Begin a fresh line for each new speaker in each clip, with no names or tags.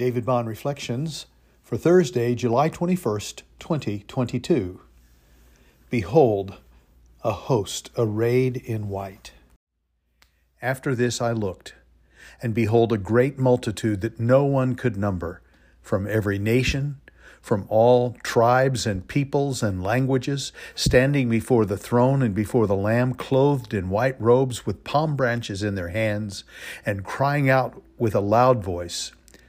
David Bond Reflections for Thursday, July 21st, 2022. Behold, a host arrayed in white. After this I looked, and behold, a great multitude that no one could number, from every nation, from all tribes and peoples and languages, standing before the throne and before the Lamb, clothed in white robes with palm branches in their hands, and crying out with a loud voice,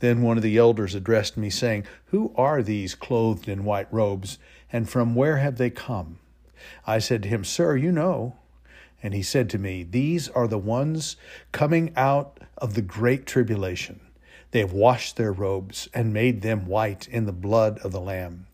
Then one of the elders addressed me, saying, Who are these clothed in white robes, and from where have they come? I said to him, Sir, you know. And he said to me, These are the ones coming out of the great tribulation. They have washed their robes and made them white in the blood of the Lamb.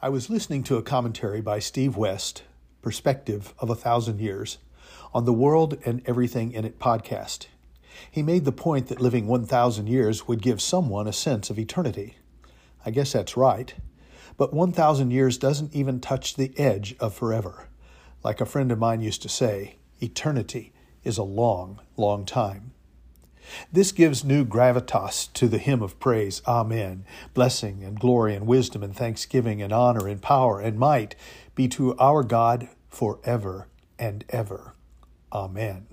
I was listening to a commentary by Steve West, Perspective of a Thousand Years, on the World and Everything in It podcast. He made the point that living 1,000 years would give someone a sense of eternity. I guess that's right. But 1,000 years doesn't even touch the edge of forever. Like a friend of mine used to say, eternity is a long, long time. This gives new gravitas to the hymn of praise, Amen. Blessing and glory and wisdom and thanksgiving and honor and power and might be to our God forever and ever. Amen.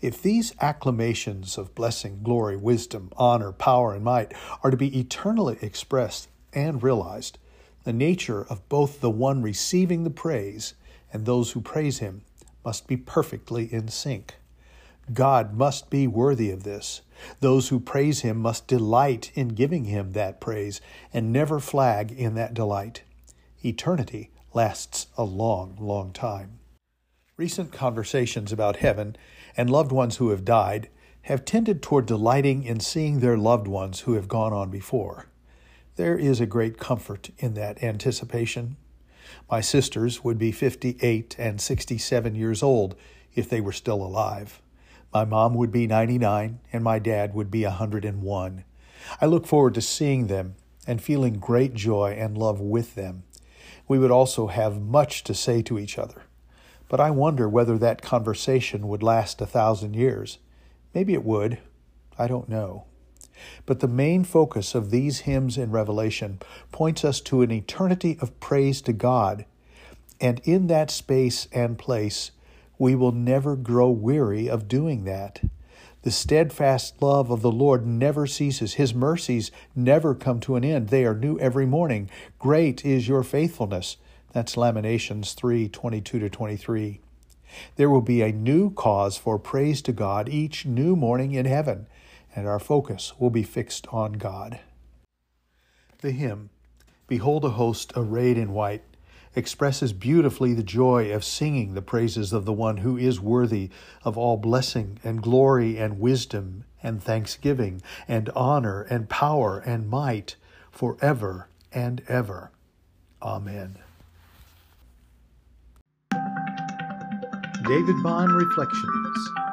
If these acclamations of blessing, glory, wisdom, honor, power, and might are to be eternally expressed and realized, the nature of both the one receiving the praise and those who praise him must be perfectly in sync. God must be worthy of this. Those who praise him must delight in giving him that praise and never flag in that delight. Eternity lasts a long, long time. Recent conversations about heaven and loved ones who have died have tended toward delighting in seeing their loved ones who have gone on before. There is a great comfort in that anticipation. My sisters would be 58 and 67 years old if they were still alive. My mom would be 99 and my dad would be 101. I look forward to seeing them and feeling great joy and love with them. We would also have much to say to each other. But I wonder whether that conversation would last a thousand years. Maybe it would. I don't know. But the main focus of these hymns in Revelation points us to an eternity of praise to God. And in that space and place, we will never grow weary of doing that. The steadfast love of the Lord never ceases. His mercies never come to an end. They are new every morning. Great is your faithfulness. That's Lamentations 3 22 to 23. There will be a new cause for praise to God each new morning in heaven, and our focus will be fixed on God. The hymn, Behold a host arrayed in white expresses beautifully the joy of singing the praises of the one who is worthy of all blessing and glory and wisdom and thanksgiving and honor and power and might forever and ever. Amen. David Bond Reflections